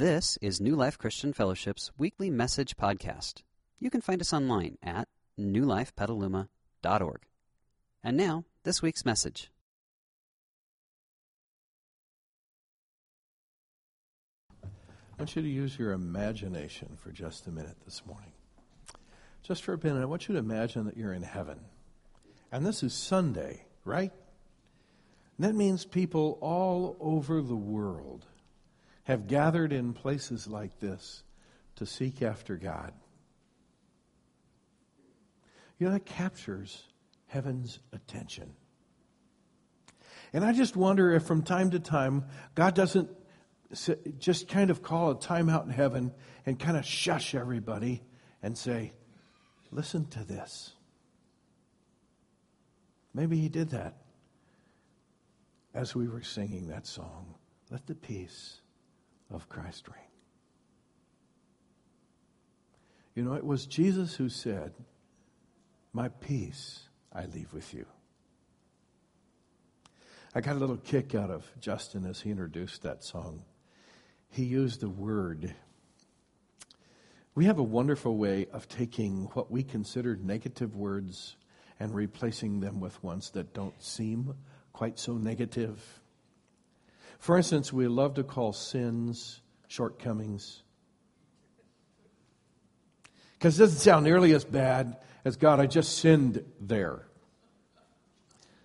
This is New Life Christian Fellowship's weekly message podcast. You can find us online at newlifepetaluma.org. And now, this week's message. I want you to use your imagination for just a minute this morning. Just for a minute, I want you to imagine that you're in heaven. And this is Sunday, right? And that means people all over the world have gathered in places like this to seek after God. You know, that captures heaven's attention. And I just wonder if from time to time, God doesn't just kind of call a time out in heaven and kind of shush everybody and say, listen to this. Maybe he did that as we were singing that song. Let the peace of Christ reign. You know, it was Jesus who said, My peace I leave with you. I got a little kick out of Justin as he introduced that song. He used the word. We have a wonderful way of taking what we consider negative words and replacing them with ones that don't seem quite so negative. For instance, we love to call sins shortcomings. Because it doesn't sound nearly as bad as God, I just sinned there.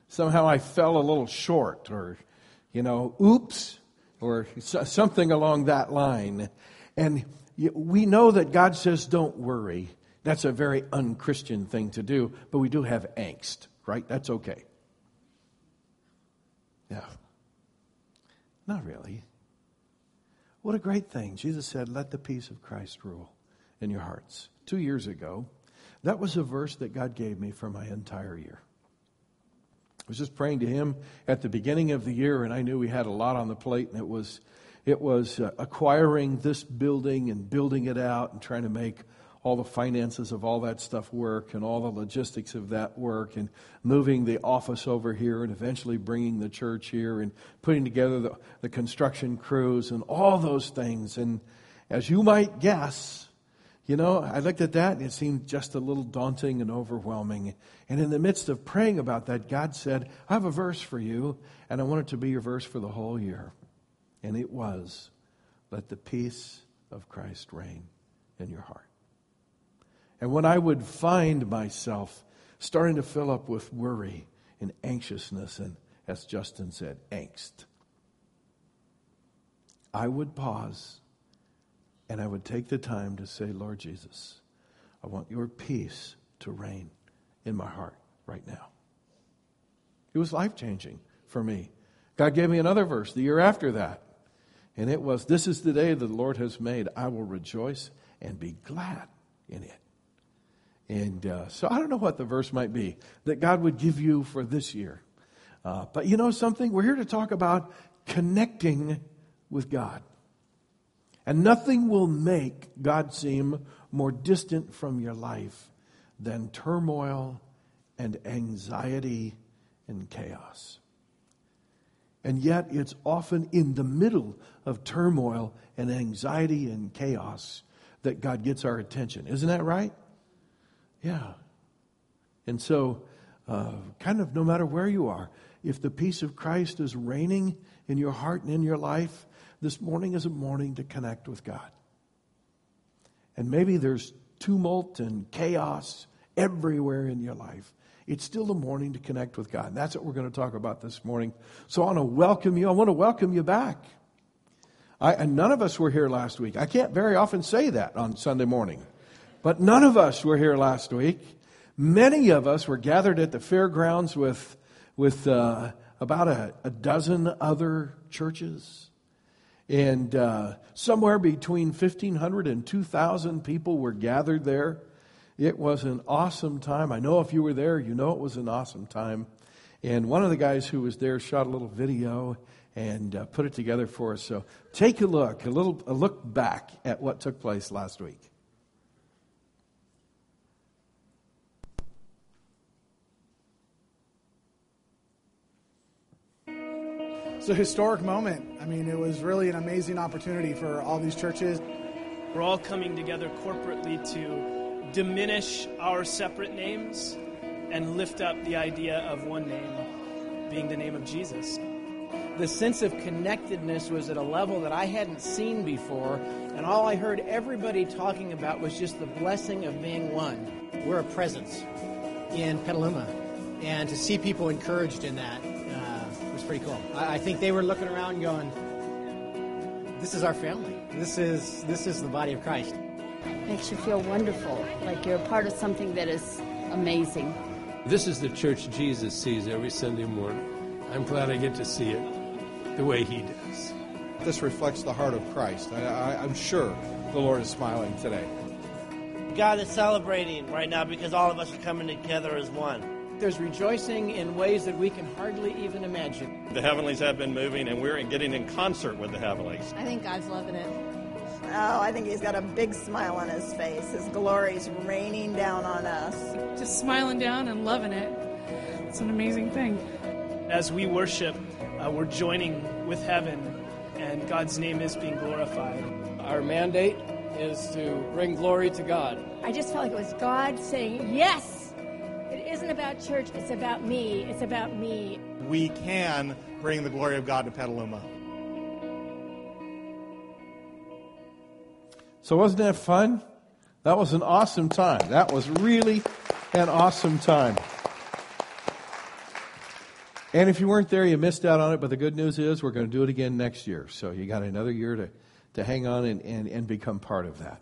Somehow I fell a little short, or, you know, oops, or something along that line. And we know that God says, don't worry. That's a very unchristian thing to do, but we do have angst, right? That's okay. Yeah. Not really. What a great thing. Jesus said, Let the peace of Christ rule in your hearts. Two years ago, that was a verse that God gave me for my entire year. I was just praying to Him at the beginning of the year, and I knew we had a lot on the plate, and it was, it was uh, acquiring this building and building it out and trying to make all the finances of all that stuff work and all the logistics of that work and moving the office over here and eventually bringing the church here and putting together the, the construction crews and all those things. And as you might guess, you know, I looked at that and it seemed just a little daunting and overwhelming. And in the midst of praying about that, God said, I have a verse for you, and I want it to be your verse for the whole year. And it was, Let the peace of Christ reign in your heart. And when I would find myself starting to fill up with worry and anxiousness, and as Justin said, angst, I would pause and I would take the time to say, Lord Jesus, I want your peace to reign in my heart right now. It was life changing for me. God gave me another verse the year after that. And it was, This is the day that the Lord has made. I will rejoice and be glad in it. And uh, so I don't know what the verse might be that God would give you for this year. Uh, but you know something? We're here to talk about connecting with God. And nothing will make God seem more distant from your life than turmoil and anxiety and chaos. And yet, it's often in the middle of turmoil and anxiety and chaos that God gets our attention. Isn't that right? Yeah. And so, uh, kind of no matter where you are, if the peace of Christ is reigning in your heart and in your life, this morning is a morning to connect with God. And maybe there's tumult and chaos everywhere in your life. It's still a morning to connect with God. And that's what we're going to talk about this morning. So I want to welcome you. I want to welcome you back. I, and none of us were here last week. I can't very often say that on Sunday morning. But none of us were here last week. Many of us were gathered at the fairgrounds with, with uh, about a, a, dozen other churches. And uh, somewhere between 1,500 and 2,000 people were gathered there. It was an awesome time. I know if you were there, you know it was an awesome time. And one of the guys who was there shot a little video and uh, put it together for us. So take a look, a little a look back at what took place last week. It's a historic moment. I mean, it was really an amazing opportunity for all these churches. We're all coming together corporately to diminish our separate names and lift up the idea of one name being the name of Jesus. The sense of connectedness was at a level that I hadn't seen before, and all I heard everybody talking about was just the blessing of being one. We're a presence in Petaluma, and to see people encouraged in that pretty cool. I, I think they were looking around going, "This is our family. This is this is the body of Christ." Makes you feel wonderful, like you're a part of something that is amazing. This is the church Jesus sees every Sunday morning. I'm glad I get to see it the way he does. This reflects the heart of Christ. I, am sure the Lord is smiling today. God is celebrating right now because all of us are coming together as one. There's rejoicing in ways that we can hardly even imagine. The heavenlies have been moving, and we're getting in concert with the heavenlies. I think God's loving it. Oh, I think he's got a big smile on his face. His glory's raining down on us. Just smiling down and loving it. It's an amazing thing. As we worship, uh, we're joining with heaven, and God's name is being glorified. Our mandate is to bring glory to God. I just felt like it was God saying, Yes! It isn't about church, it's about me. It's about me. We can bring the glory of God to Petaluma. So, wasn't that fun? That was an awesome time. That was really an awesome time. And if you weren't there, you missed out on it. But the good news is we're going to do it again next year. So you got another year to, to hang on and, and, and become part of that.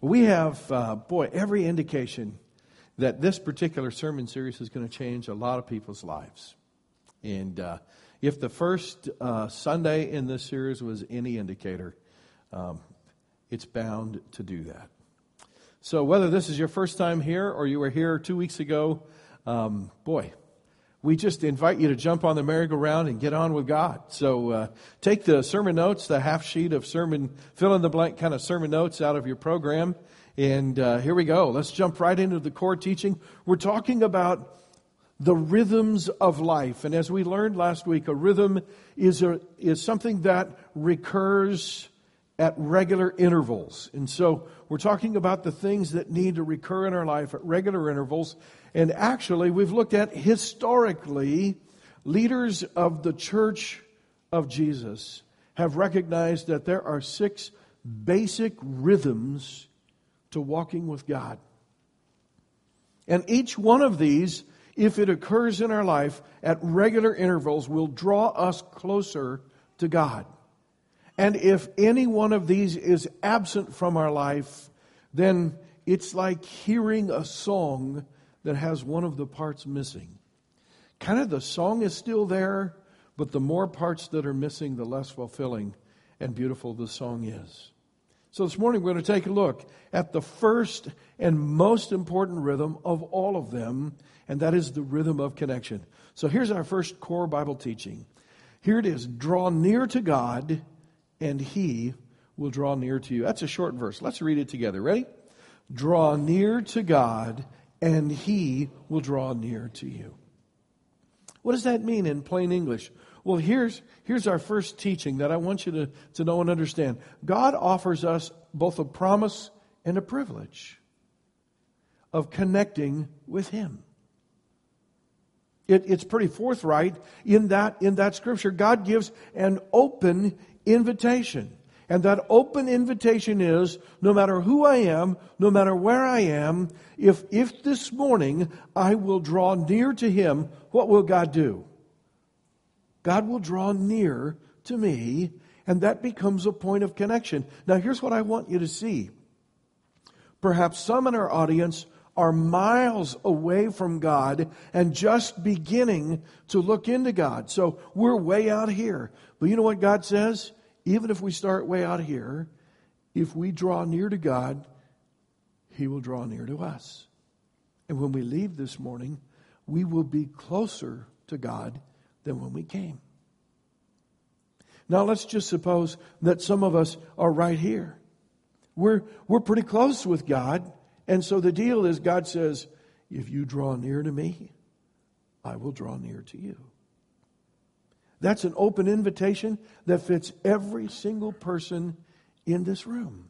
We have, uh, boy, every indication that this particular sermon series is going to change a lot of people's lives. And uh, if the first uh, Sunday in this series was any indicator, um, it's bound to do that. So, whether this is your first time here or you were here two weeks ago, um, boy, we just invite you to jump on the merry-go-round and get on with God. So, uh, take the sermon notes, the half sheet of sermon, fill in the blank kind of sermon notes out of your program. And uh, here we go. Let's jump right into the core teaching. We're talking about the rhythms of life. And as we learned last week, a rhythm is, a, is something that recurs at regular intervals. And so we're talking about the things that need to recur in our life at regular intervals. And actually, we've looked at historically, leaders of the church of Jesus have recognized that there are six basic rhythms to walking with God. And each one of these, if it occurs in our life at regular intervals, will draw us closer to God. And if any one of these is absent from our life, then it's like hearing a song that has one of the parts missing. Kind of the song is still there, but the more parts that are missing, the less fulfilling and beautiful the song is. So this morning we're going to take a look at the first and most important rhythm of all of them, and that is the rhythm of connection. So here's our first core Bible teaching. Here it is draw near to God and he will draw near to you. That's a short verse. Let's read it together. Ready? Draw near to God, and he will draw near to you. What does that mean in plain English? Well, here's, here's our first teaching that I want you to, to know and understand. God offers us both a promise and a privilege of connecting with Him. It, it's pretty forthright in that, in that scripture. God gives an open invitation. And that open invitation is no matter who I am, no matter where I am, if, if this morning I will draw near to Him, what will God do? God will draw near to me, and that becomes a point of connection. Now, here's what I want you to see. Perhaps some in our audience are miles away from God and just beginning to look into God. So we're way out here. But you know what God says? even if we start way out here, if we draw near to God, He will draw near to us. And when we leave this morning, we will be closer to God than when we came. Now, let's just suppose that some of us are right here. We're, we're pretty close with God. And so the deal is God says, if you draw near to me, I will draw near to you. That's an open invitation that fits every single person in this room.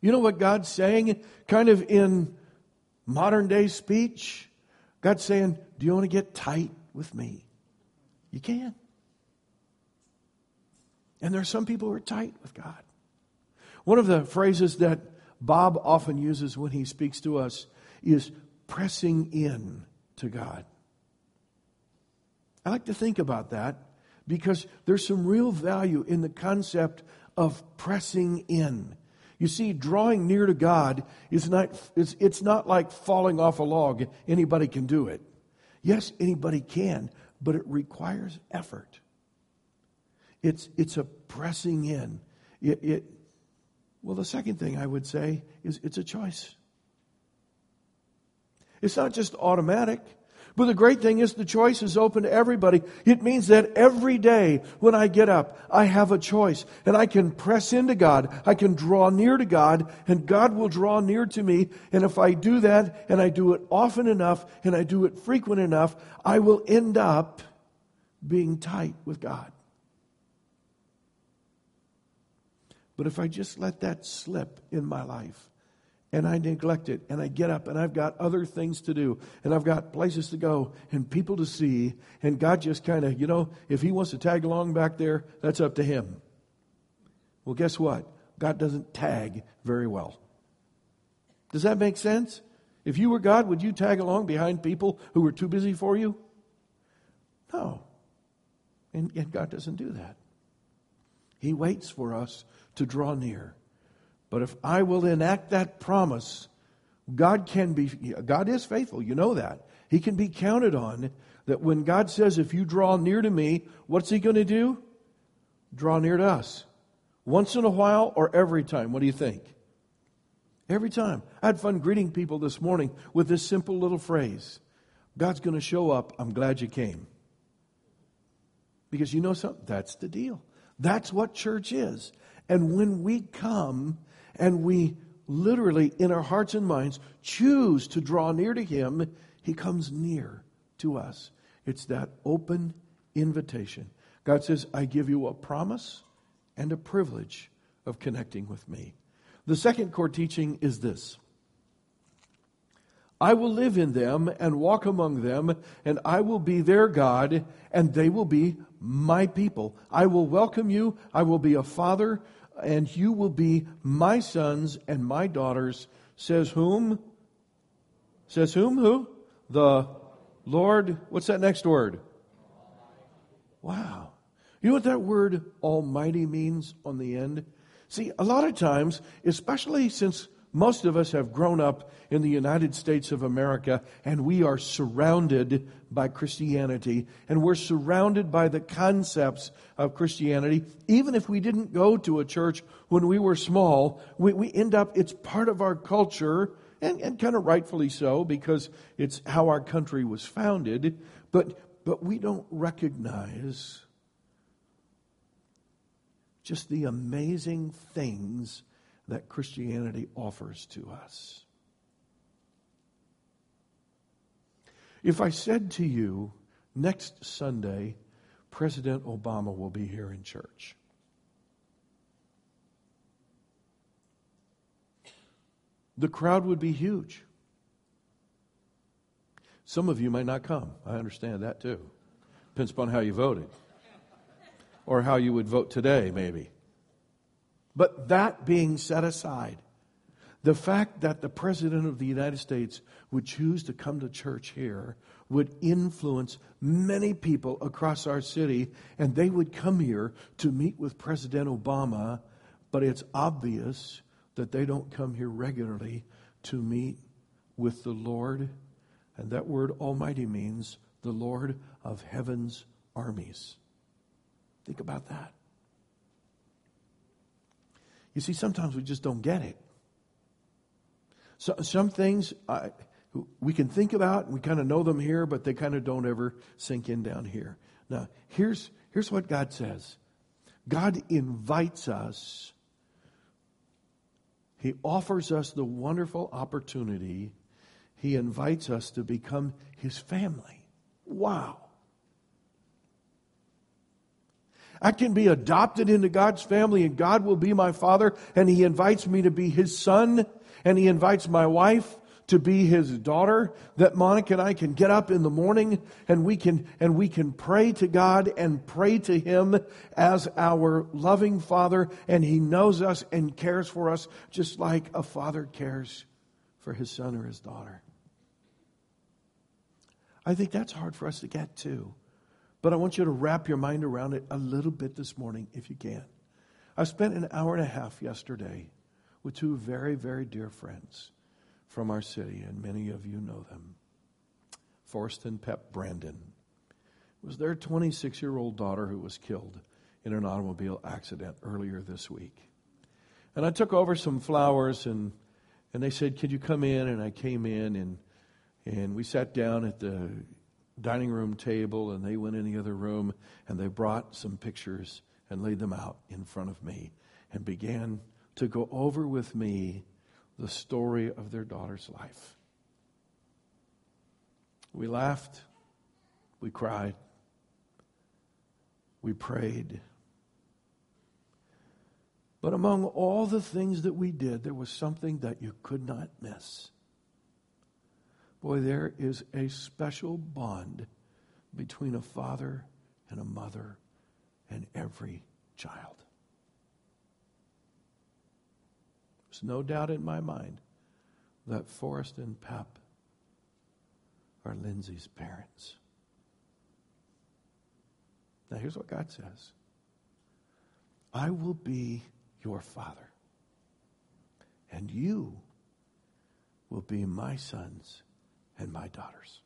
You know what God's saying, kind of in modern day speech? God's saying, Do you want to get tight with me? You can. And there are some people who are tight with God. One of the phrases that Bob often uses when he speaks to us is pressing in to God. I like to think about that because there's some real value in the concept of pressing in. You see, drawing near to God is not, it's, it's not like falling off a log. Anybody can do it. Yes, anybody can, but it requires effort. It's, it's a pressing in. It, it, well, the second thing I would say is it's a choice. It's not just automatic. But the great thing is the choice is open to everybody. It means that every day when I get up, I have a choice and I can press into God. I can draw near to God and God will draw near to me. And if I do that and I do it often enough and I do it frequent enough, I will end up being tight with God. But if I just let that slip in my life, and I neglect it and I get up and I've got other things to do and I've got places to go and people to see and God just kind of, you know, if he wants to tag along back there, that's up to him. Well, guess what? God doesn't tag very well. Does that make sense? If you were God, would you tag along behind people who were too busy for you? No. And, and God doesn't do that. He waits for us to draw near. But if I will enact that promise, God can be, God is faithful. You know that. He can be counted on that when God says, if you draw near to me, what's he going to do? Draw near to us. Once in a while or every time? What do you think? Every time. I had fun greeting people this morning with this simple little phrase God's going to show up. I'm glad you came. Because you know something? That's the deal. That's what church is. And when we come, and we literally, in our hearts and minds, choose to draw near to Him, He comes near to us. It's that open invitation. God says, I give you a promise and a privilege of connecting with me. The second core teaching is this I will live in them and walk among them, and I will be their God, and they will be my people. I will welcome you. I will be a father and you will be my sons and my daughters, says whom? Says whom? Who? The Lord. What's that next word? Wow. You know what that word Almighty means on the end? See, a lot of times, especially since most of us have grown up in the United States of America and we are surrounded by Christianity and we're surrounded by the concepts of Christianity. Even if we didn't go to a church when we were small, we, we end up, it's part of our culture and, and kind of rightfully so because it's how our country was founded. But, but we don't recognize just the amazing things that Christianity offers to us. If I said to you, next Sunday, President Obama will be here in church. The crowd would be huge. Some of you might not come. I understand that too. Depends upon how you voted. Or how you would vote today, maybe. But that being set aside, the fact that the President of the United States would choose to come to church here would influence many people across our city, and they would come here to meet with President Obama. But it's obvious that they don't come here regularly to meet with the Lord. And that word Almighty means the Lord of heaven's armies. Think about that. You see, sometimes we just don't get it. So, some things I, we can think about, we kind of know them here, but they kind of don't ever sink in down here. Now, here's, here's what God says God invites us, He offers us the wonderful opportunity, He invites us to become His family. Wow. I can be adopted into God's family and God will be my father and he invites me to be his son and he invites my wife to be his daughter that Monica and I can get up in the morning and we can and we can pray to God and pray to him as our loving father and he knows us and cares for us just like a father cares for his son or his daughter. I think that's hard for us to get to. But I want you to wrap your mind around it a little bit this morning if you can. I spent an hour and a half yesterday with two very, very dear friends from our city, and many of you know them. Forrest and Pep Brandon. It was their 26 year old daughter who was killed in an automobile accident earlier this week. And I took over some flowers, and, and they said, Could you come in? And I came in, and, and we sat down at the dining room table, and they went in the other room, and they brought some pictures and laid them out in front of me and began to go over with me the story of their daughter's life. We laughed, we cried, we prayed. But among all the things that we did, there was something that you could not miss. Boy, there is a special bond between a father and a mother and every child. There's no doubt in my mind that Forrest and Pep are Lindsay's parents. Now, here's what God says I will be your father, and you will be my sons and my daughters.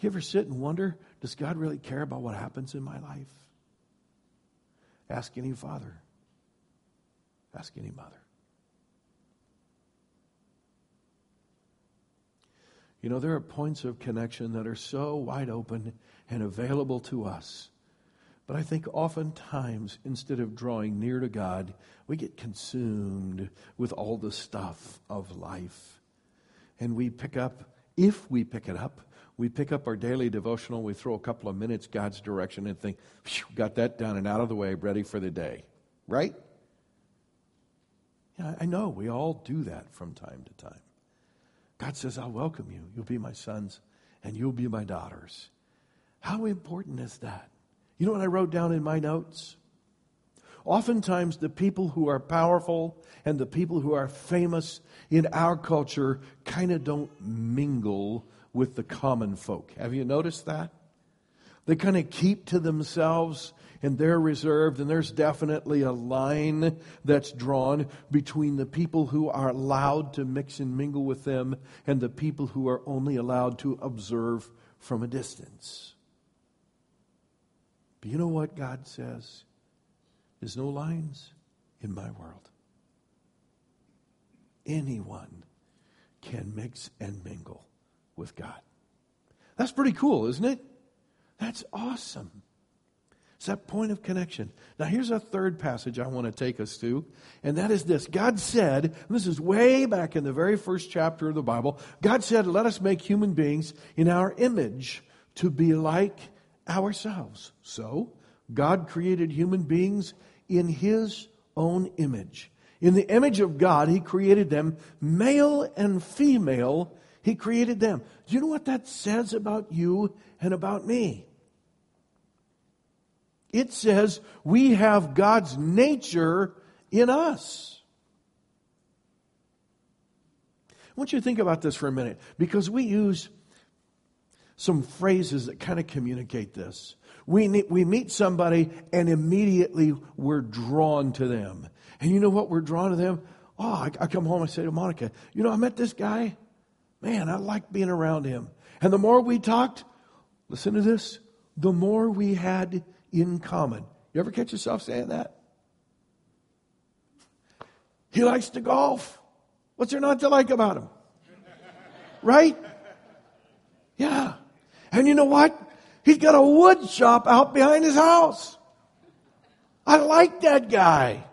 You ever sit and wonder, does God really care about what happens in my life? Ask any father. Ask any mother. You know, there are points of connection that are so wide open and available to us. But I think oftentimes, instead of drawing near to God, we get consumed with all the stuff of life. And we pick up, if we pick it up, we pick up our daily devotional, we throw a couple of minutes God's direction and think, got that done and out of the way, ready for the day. Right? Yeah, I know we all do that from time to time. God says, I'll welcome you. You'll be my sons and you'll be my daughters. How important is that? You know what I wrote down in my notes? Oftentimes, the people who are powerful and the people who are famous in our culture kind of don't mingle with the common folk. Have you noticed that? They kind of keep to themselves and they're reserved, and there's definitely a line that's drawn between the people who are allowed to mix and mingle with them and the people who are only allowed to observe from a distance. But you know what God says? There's no lines in my world. Anyone can mix and mingle with God. That's pretty cool, isn't it? That's awesome. It's that point of connection. Now, here's a third passage I want to take us to, and that is this. God said, this is way back in the very first chapter of the Bible, God said, Let us make human beings in our image to be like ourselves. So, God created human beings in His own image. In the image of God, He created them, male and female, He created them. Do you know what that says about you and about me? It says we have God's nature in us. I want you to think about this for a minute because we use some phrases that kind of communicate this. We, we meet somebody and immediately we're drawn to them. And you know what? We're drawn to them. Oh, I, I come home I say to Monica, you know, I met this guy. Man, I like being around him. And the more we talked, listen to this, the more we had in common. You ever catch yourself saying that? He likes to golf. What's there not to like about him? Right? Yeah. And you know what? He's got a wood shop out behind his house. I like that guy.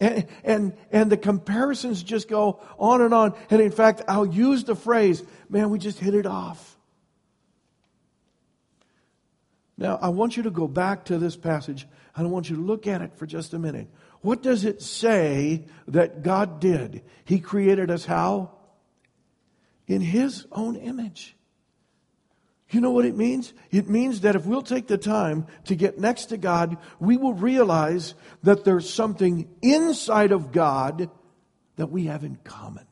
And, and, and the comparisons just go on and on. And in fact, I'll use the phrase, man, we just hit it off. Now, I want you to go back to this passage and I want you to look at it for just a minute. What does it say that God did? He created us how? In His own image. You know what it means? It means that if we'll take the time to get next to God, we will realize that there's something inside of God that we have in common.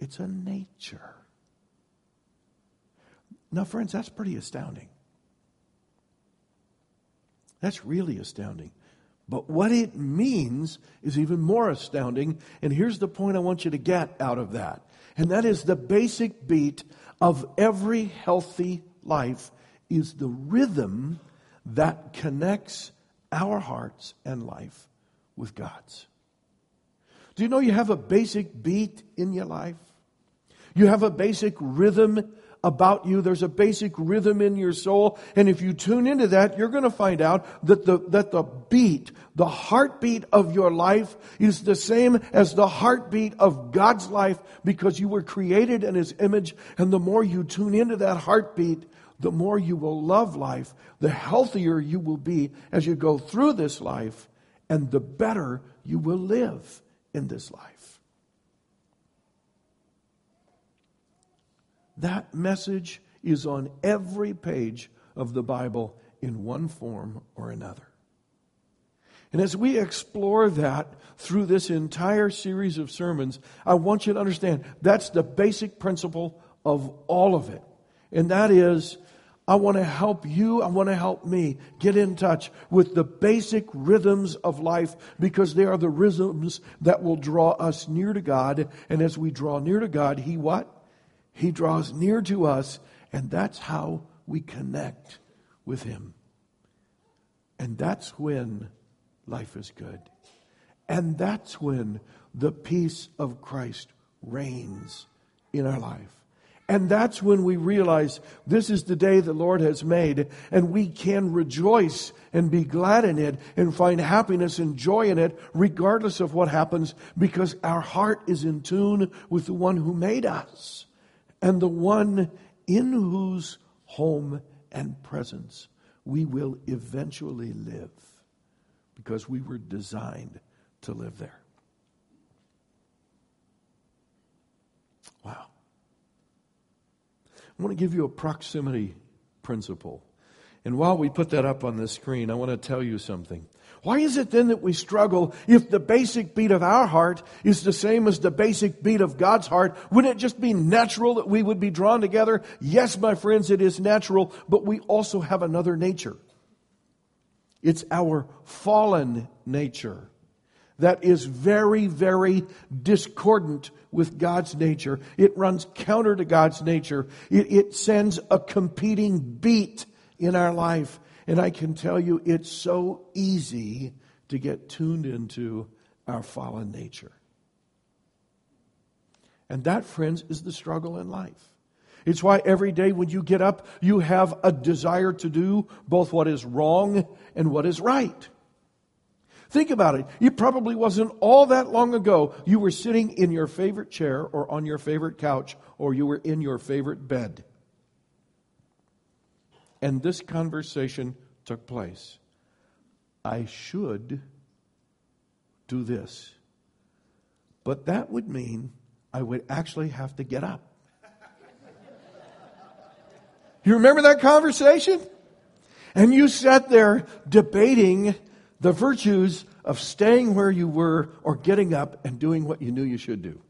It's a nature. Now, friends, that's pretty astounding. That's really astounding. But what it means is even more astounding. And here's the point I want you to get out of that. And that is the basic beat of every healthy life is the rhythm that connects our hearts and life with God's. Do you know you have a basic beat in your life? You have a basic rhythm about you. There's a basic rhythm in your soul. And if you tune into that, you're going to find out that the, that the beat, the heartbeat of your life is the same as the heartbeat of God's life because you were created in His image. And the more you tune into that heartbeat, the more you will love life, the healthier you will be as you go through this life, and the better you will live in this life. That message is on every page of the Bible in one form or another. And as we explore that through this entire series of sermons, I want you to understand that's the basic principle of all of it. And that is, I want to help you, I want to help me get in touch with the basic rhythms of life because they are the rhythms that will draw us near to God. And as we draw near to God, He what? He draws near to us, and that's how we connect with Him. And that's when life is good. And that's when the peace of Christ reigns in our life. And that's when we realize this is the day the Lord has made, and we can rejoice and be glad in it and find happiness and joy in it, regardless of what happens, because our heart is in tune with the one who made us and the one in whose home and presence we will eventually live because we were designed to live there. Wow. I want to give you a proximity principle. And while we put that up on the screen, I want to tell you something. Why is it then that we struggle if the basic beat of our heart is the same as the basic beat of God's heart? Wouldn't it just be natural that we would be drawn together? Yes, my friends, it is natural, but we also have another nature. It's our fallen nature that is very, very discordant with God's nature. It runs counter to God's nature. It, it sends a competing beat in our life. And I can tell you, it's so easy to get tuned into our fallen nature. And that, friends, is the struggle in life. It's why every day when you get up, you have a desire to do both what is wrong and what is right. Think about it. It probably wasn't all that long ago you were sitting in your favorite chair or on your favorite couch or you were in your favorite bed and this conversation took place. I should do this. But that would mean I would actually have to get up. You remember that conversation? And you sat there debating the virtues of staying where you were or getting up and doing what you knew you should do.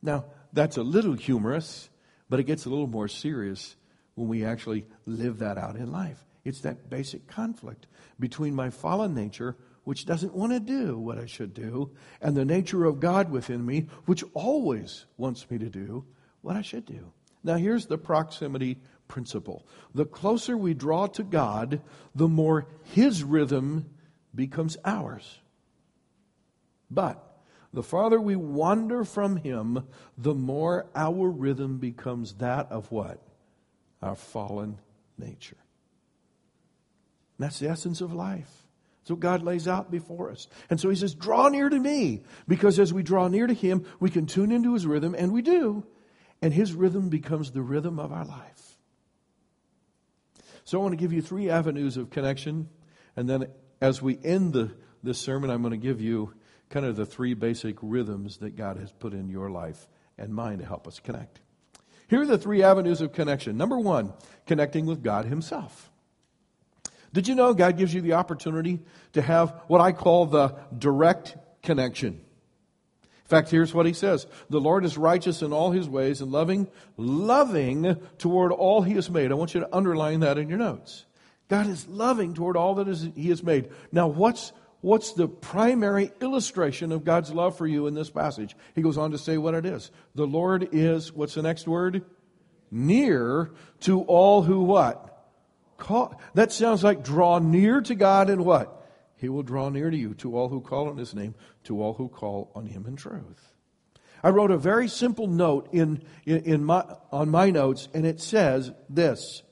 Now, that's a little humorous, but it gets a little more serious when we actually live that out in life. It's that basic conflict between my fallen nature, which doesn't want to do what I should do, and the nature of God within me, which always wants me to do what I should do. Now, here's the proximity principle the closer we draw to God, the more His rhythm becomes ours. But the farther we wander from Him, the more our rhythm becomes that of what? Our fallen nature. And that's the essence of life. That's what God lays out before us. And so he says, Draw near to me. Because as we draw near to him, we can tune into his rhythm, and we do. And his rhythm becomes the rhythm of our life. So I want to give you three avenues of connection. And then as we end the, this sermon, I'm going to give you kind of the three basic rhythms that God has put in your life and mine to help us connect. Here are the three avenues of connection. Number one, connecting with God Himself. Did you know God gives you the opportunity to have what I call the direct connection? In fact, here's what he says. The Lord is righteous in all his ways and loving, loving toward all he has made. I want you to underline that in your notes. God is loving toward all that is, he has made. Now, what's, what's the primary illustration of God's love for you in this passage? He goes on to say what it is. The Lord is, what's the next word? Near to all who what? Call, that sounds like draw near to God and what? He will draw near to you, to all who call on his name, to all who call on him in truth. I wrote a very simple note in, in, my, on my notes, and it says this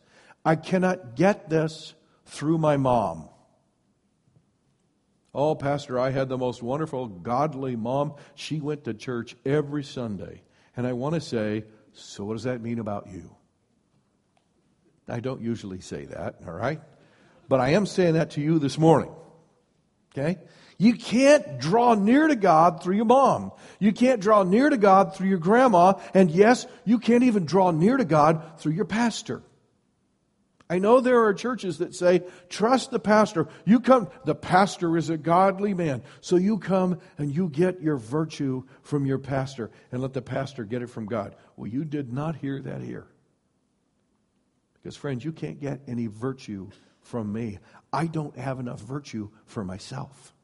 I cannot get this through my mom. Oh, Pastor, I had the most wonderful, godly mom. She went to church every Sunday. And I want to say, so what does that mean about you? I don't usually say that, all right? But I am saying that to you this morning. Okay? You can't draw near to God through your mom. You can't draw near to God through your grandma. And yes, you can't even draw near to God through your pastor. I know there are churches that say, trust the pastor. You come, the pastor is a godly man. So you come and you get your virtue from your pastor and let the pastor get it from God. Well, you did not hear that here. Because, friends, you can't get any virtue from me. I don't have enough virtue for myself.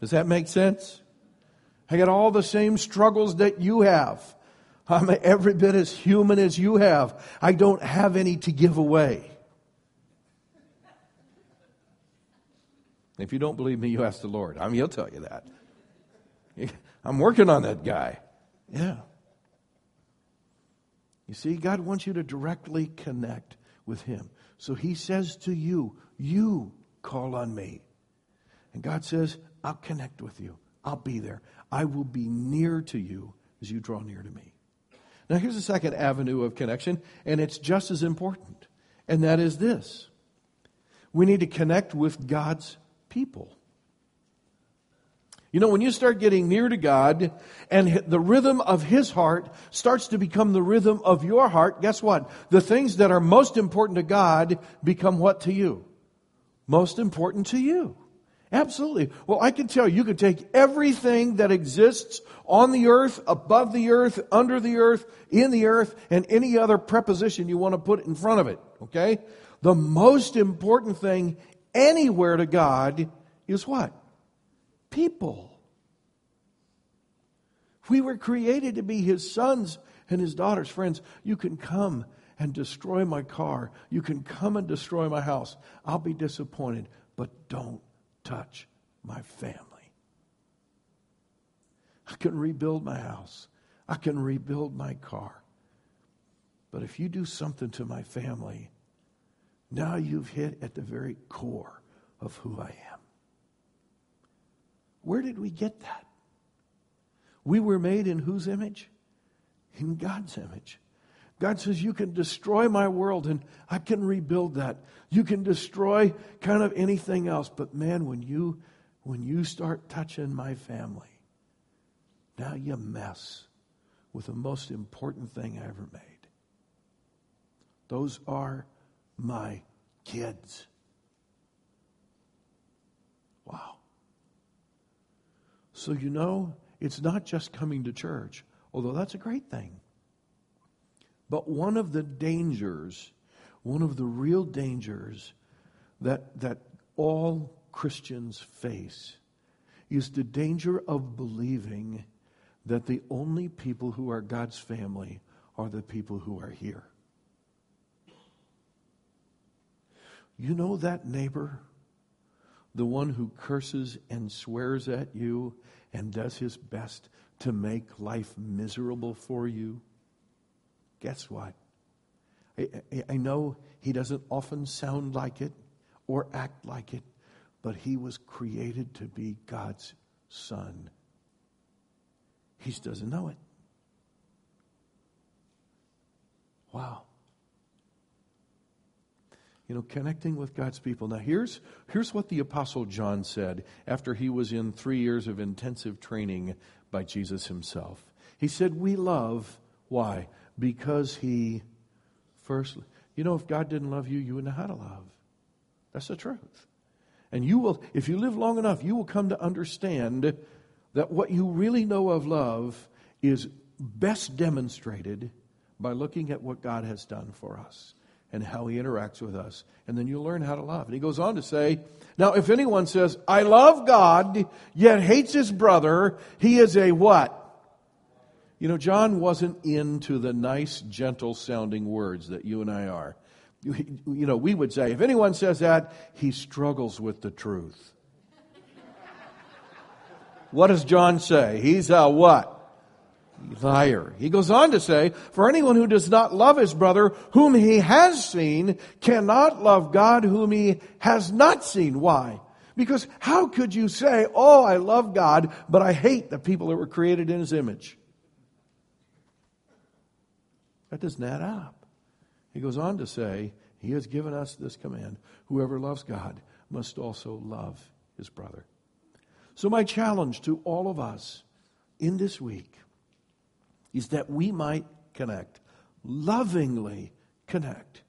Does that make sense? I got all the same struggles that you have. I'm every bit as human as you have. I don't have any to give away. If you don't believe me, you ask the Lord. I mean, he'll tell you that. I'm working on that guy. Yeah. You see, God wants you to directly connect with Him. So He says to you, You call on me. And God says, I'll connect with you. I'll be there. I will be near to you as you draw near to me. Now, here's a second avenue of connection, and it's just as important, and that is this we need to connect with God's people. You know, when you start getting near to God and the rhythm of His heart starts to become the rhythm of your heart, guess what? The things that are most important to God become what to you? Most important to you. Absolutely. Well, I can tell you, you could take everything that exists on the earth, above the earth, under the earth, in the earth, and any other preposition you want to put in front of it. Okay? The most important thing anywhere to God is what? people. We were created to be his sons and his daughters. Friends, you can come and destroy my car. You can come and destroy my house. I'll be disappointed, but don't touch my family. I can rebuild my house. I can rebuild my car. But if you do something to my family, now you've hit at the very core of who I am. Where did we get that? We were made in whose image? In God's image. God says, You can destroy my world and I can rebuild that. You can destroy kind of anything else. But man, when you when you start touching my family, now you mess with the most important thing I ever made. Those are my kids. Wow. So, you know, it's not just coming to church, although that's a great thing. But one of the dangers, one of the real dangers that, that all Christians face is the danger of believing that the only people who are God's family are the people who are here. You know that neighbor the one who curses and swears at you and does his best to make life miserable for you, guess what? I, I, I, know he doesn't often sound like it or act like it, but he was created to be God's son. He just doesn't know it. Wow. You know, connecting with God's people. Now, here's, here's what the Apostle John said after he was in three years of intensive training by Jesus himself. He said, We love. Why? Because he first. You know, if God didn't love you, you wouldn't know how to love. That's the truth. And you will, if you live long enough, you will come to understand that what you really know of love is best demonstrated by looking at what God has done for us and how he interacts with us. And then you learn how to love. And he goes on to say, Now, if anyone says, I love God, yet hates his brother, he is a what? You know, John wasn't into the nice, gentle sounding words that you and I are. You know, we would say, if anyone says that, he struggles with the truth. what does John say? He's a what? liar. He goes on to say, For anyone who does not love his brother whom he has seen cannot love God whom he has not seen. Why? Because how could you say, Oh, I love God, but I hate the people that were created in his image? That doesn't add up. He goes on to say, He has given us this command whoever loves God must also love his brother. So, my challenge to all of us in this week is that we might connect, lovingly connect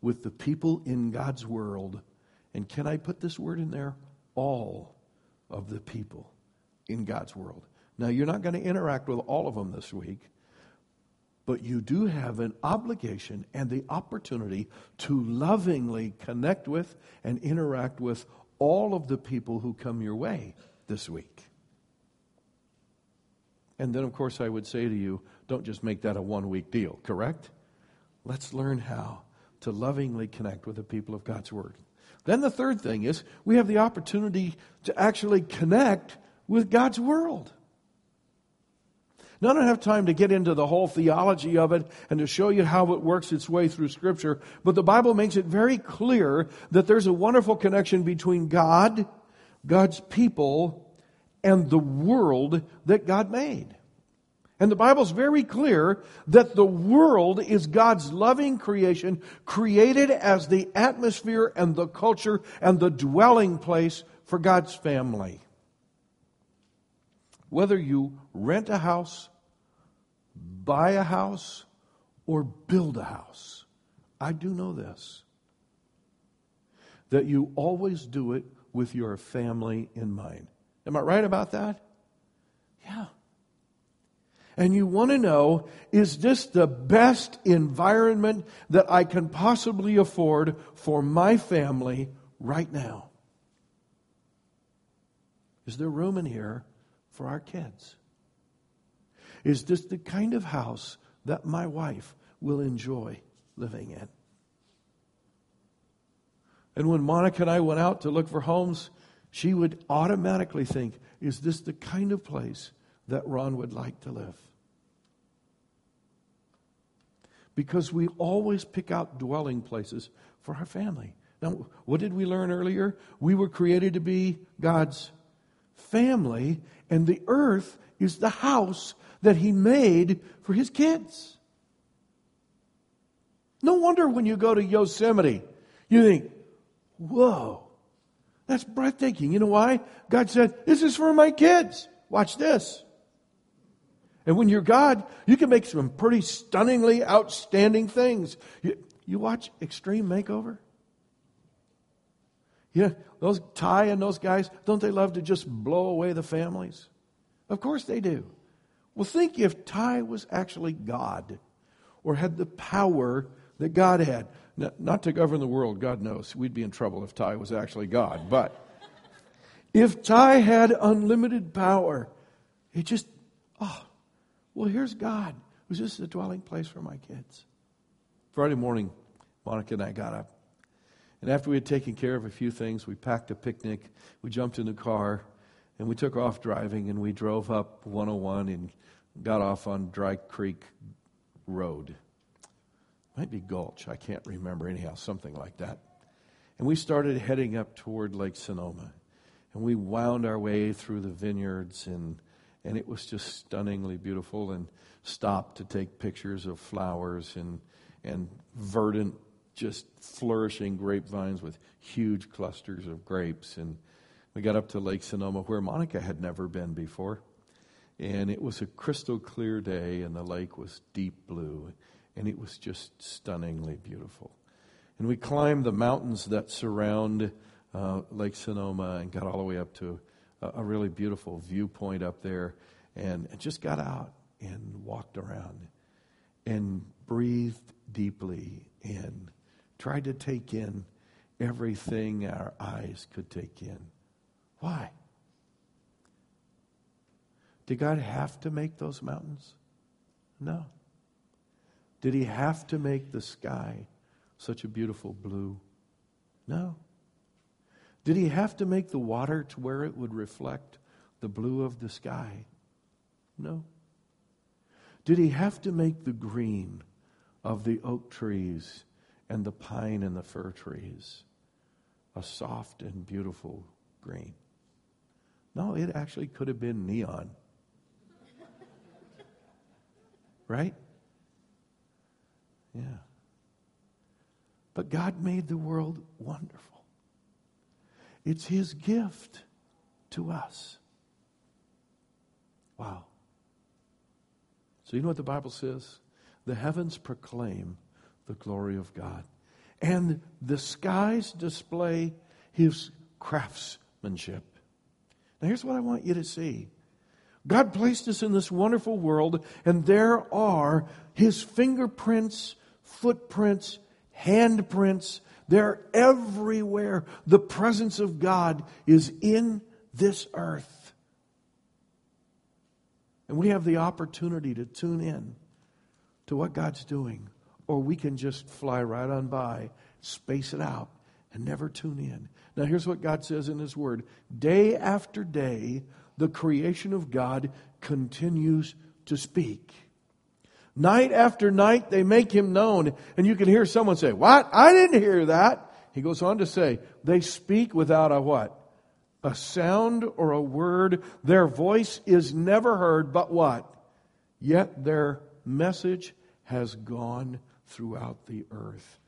with the people in God's world. And can I put this word in there? All of the people in God's world. Now, you're not going to interact with all of them this week, but you do have an obligation and the opportunity to lovingly connect with and interact with all of the people who come your way this week. And then, of course, I would say to you, don't just make that a one week deal, correct? Let's learn how to lovingly connect with the people of God's Word. Then the third thing is we have the opportunity to actually connect with God's world. Now, I don't have time to get into the whole theology of it and to show you how it works its way through Scripture, but the Bible makes it very clear that there's a wonderful connection between God, God's people, and the world that God made. And the Bible's very clear that the world is God's loving creation, created as the atmosphere and the culture and the dwelling place for God's family. Whether you rent a house, buy a house, or build a house, I do know this that you always do it with your family in mind. Am I right about that? Yeah. And you want to know is this the best environment that I can possibly afford for my family right now? Is there room in here for our kids? Is this the kind of house that my wife will enjoy living in? And when Monica and I went out to look for homes, she would automatically think, is this the kind of place that Ron would like to live? Because we always pick out dwelling places for our family. Now, what did we learn earlier? We were created to be God's family, and the earth is the house that He made for His kids. No wonder when you go to Yosemite, you think, whoa, that's breathtaking. You know why? God said, This is for my kids. Watch this. And when you're God, you can make some pretty stunningly outstanding things. You, you watch Extreme Makeover? Know, those Ty and those guys, don't they love to just blow away the families? Of course they do. Well, think if Ty was actually God or had the power that God had not to govern the world, God knows. We'd be in trouble if Ty was actually God. But if Ty had unlimited power, it just, oh, well, here's God. Was this the dwelling place for my kids? Friday morning, Monica and I got up. And after we had taken care of a few things, we packed a picnic, we jumped in the car, and we took off driving, and we drove up 101 and got off on Dry Creek Road. Might be Gulch. I can't remember. Anyhow, something like that. And we started heading up toward Lake Sonoma. And we wound our way through the vineyards, and, and it was just stunningly beautiful. And stopped to take pictures of flowers and, and verdant, just flourishing grapevines with huge clusters of grapes. And we got up to Lake Sonoma where Monica had never been before. And it was a crystal clear day, and the lake was deep blue, and it was just stunningly beautiful. And we climbed the mountains that surround uh, Lake Sonoma and got all the way up to a, a really beautiful viewpoint up there, and, and just got out and walked around and breathed deeply and tried to take in everything our eyes could take in. Why? Did God have to make those mountains? No. Did He have to make the sky such a beautiful blue? No. Did He have to make the water to where it would reflect the blue of the sky? No. Did He have to make the green of the oak trees and the pine and the fir trees a soft and beautiful green? No, it actually could have been neon. Right? Yeah. But God made the world wonderful. It's His gift to us. Wow. So, you know what the Bible says? The heavens proclaim the glory of God, and the skies display His craftsmanship. Now, here's what I want you to see God placed us in this wonderful world, and there are His fingerprints, footprints, handprints. They're everywhere. The presence of God is in this earth. And we have the opportunity to tune in to what God's doing, or we can just fly right on by, space it out, and never tune in. Now, here's what God says in His Word day after day, the creation of God continues to speak. Night after night, they make him known. And you can hear someone say, What? I didn't hear that. He goes on to say, They speak without a what? A sound or a word. Their voice is never heard, but what? Yet their message has gone throughout the earth,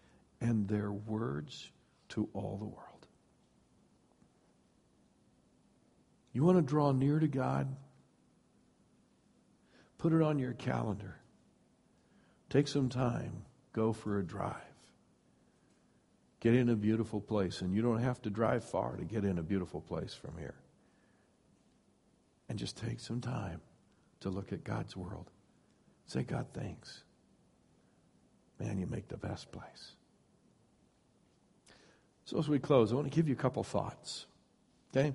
and their words to all the world. You want to draw near to God? Put it on your calendar. Take some time, go for a drive. Get in a beautiful place, and you don't have to drive far to get in a beautiful place from here. And just take some time to look at God's world. Say, God, thanks. Man, you make the best place. So, as we close, I want to give you a couple thoughts. Okay?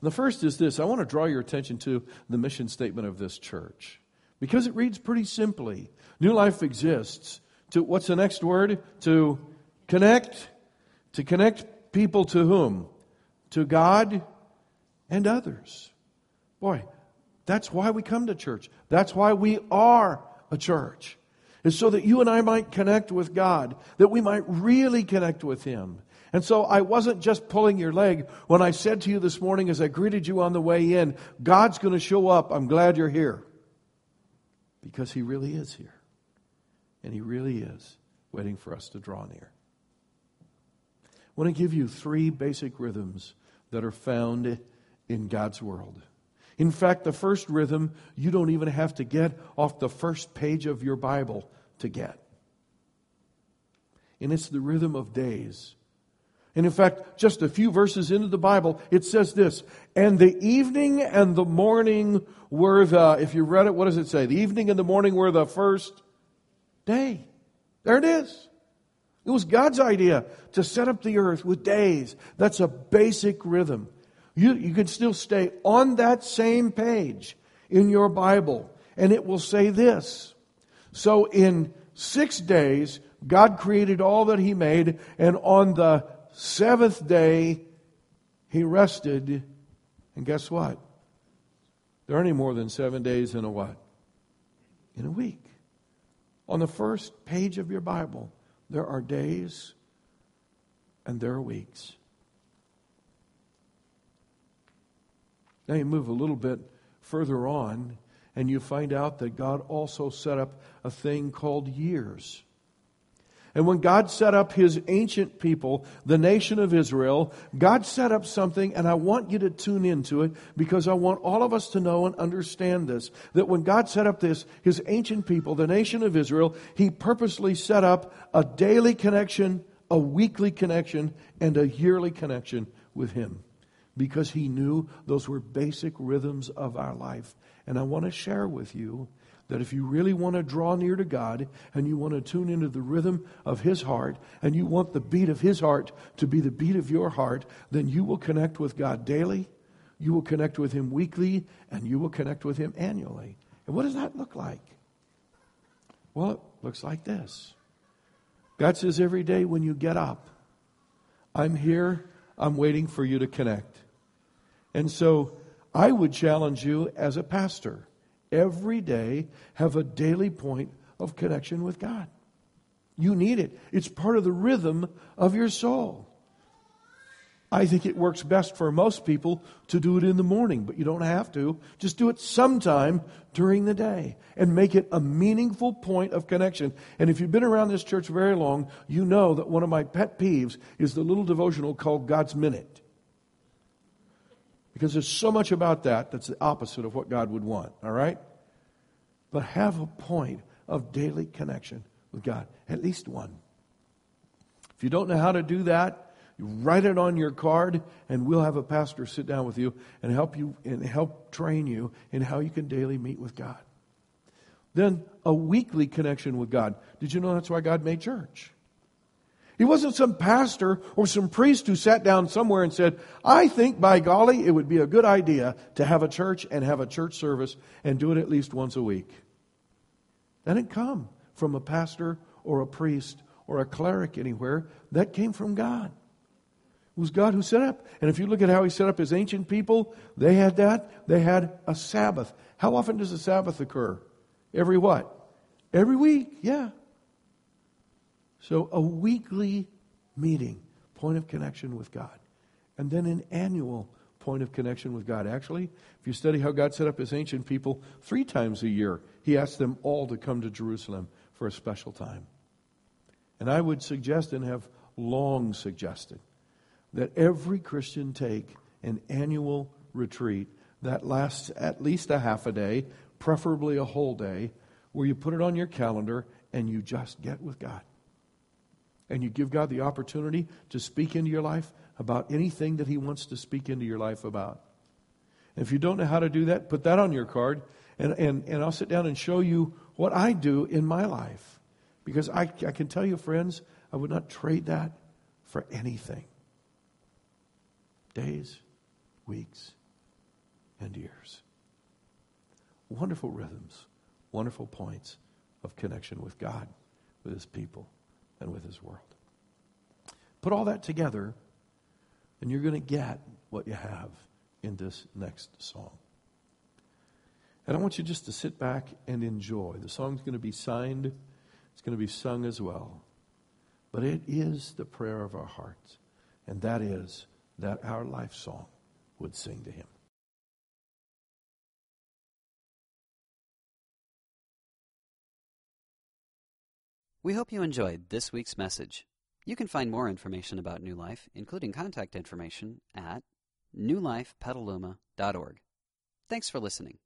the first is this I want to draw your attention to the mission statement of this church because it reads pretty simply New life exists to what's the next word? To connect. To connect people to whom? To God and others. Boy, that's why we come to church. That's why we are a church. Is so that you and I might connect with God, that we might really connect with Him, and so I wasn't just pulling your leg when I said to you this morning as I greeted you on the way in, God's going to show up. I'm glad you're here. Because He really is here. And He really is waiting for us to draw near. I want to give you three basic rhythms that are found in God's world. In fact, the first rhythm you don't even have to get off the first page of your Bible to get. And it's the rhythm of days and in fact, just a few verses into the Bible, it says this And the evening and the morning were the, if you read it, what does it say? The evening and the morning were the first day. There it is. It was God's idea to set up the earth with days. That's a basic rhythm. You, you can still stay on that same page in your Bible, and it will say this. So in six days, God created all that He made, and on the seventh day, he rested. And guess what? There are any more than seven days in a what? In a week. On the first page of your Bible, there are days and there are weeks. Now you move a little bit further on, and you find out that God also set up a thing called years. And when God set up his ancient people, the nation of Israel, God set up something, and I want you to tune into it because I want all of us to know and understand this. That when God set up this, his ancient people, the nation of Israel, he purposely set up a daily connection, a weekly connection, and a yearly connection with him because he knew those were basic rhythms of our life. And I want to share with you that if you really want to draw near to God and you want to tune into the rhythm of His heart and you want the beat of His heart to be the beat of your heart, then you will connect with God daily, you will connect with Him weekly, and you will connect with Him annually. And what does that look like? Well, it looks like this God says every day when you get up, I'm here, I'm waiting for you to connect. And so I would challenge you as a pastor every day have a daily point of connection with God. You need it. It's part of the rhythm of your soul. I think it works best for most people to do it in the morning, but you don't have to. Just do it sometime during the day and make it a meaningful point of connection. And if you've been around this church very long, you know that one of my pet peeves is the little devotional called God's Minute. Because there's so much about that that's the opposite of what God would want, all right? But have a point of daily connection with God, at least one. If you don't know how to do that, you write it on your card, and we'll have a pastor sit down with you and help you and help train you in how you can daily meet with God. Then a weekly connection with God. Did you know that's why God made church? He wasn't some pastor or some priest who sat down somewhere and said, I think by golly it would be a good idea to have a church and have a church service and do it at least once a week. That didn't come from a pastor or a priest or a cleric anywhere. That came from God. It was God who set up. And if you look at how he set up his ancient people, they had that. They had a Sabbath. How often does a Sabbath occur? Every what? Every week, yeah. So a weekly meeting, point of connection with God. And then an annual point of connection with God. Actually, if you study how God set up his ancient people, three times a year, he asked them all to come to Jerusalem for a special time. And I would suggest and have long suggested that every Christian take an annual retreat that lasts at least a half a day, preferably a whole day, where you put it on your calendar and you just get with God and you give God the opportunity to speak into your life about anything that He wants to speak into your life about. And if you don't know how to do that, put that on your card, and, and, and I'll sit down and show you what I do in my life. Because I, I can tell you, friends, I would not trade that for anything. Days, weeks, and years. Wonderful rhythms, wonderful points of connection with God, with His people and with His world. Put all that together, and you're going to get what you have in this next song. And I want you just to sit back and enjoy. The song's going to be signed, it's going to be sung as well. But it is the prayer of our hearts, and that is that our life song would sing to Him. We hope you enjoyed this week's message. You can find more information about New Life, including contact information, at newlifepetaluma.org. Thanks for listening.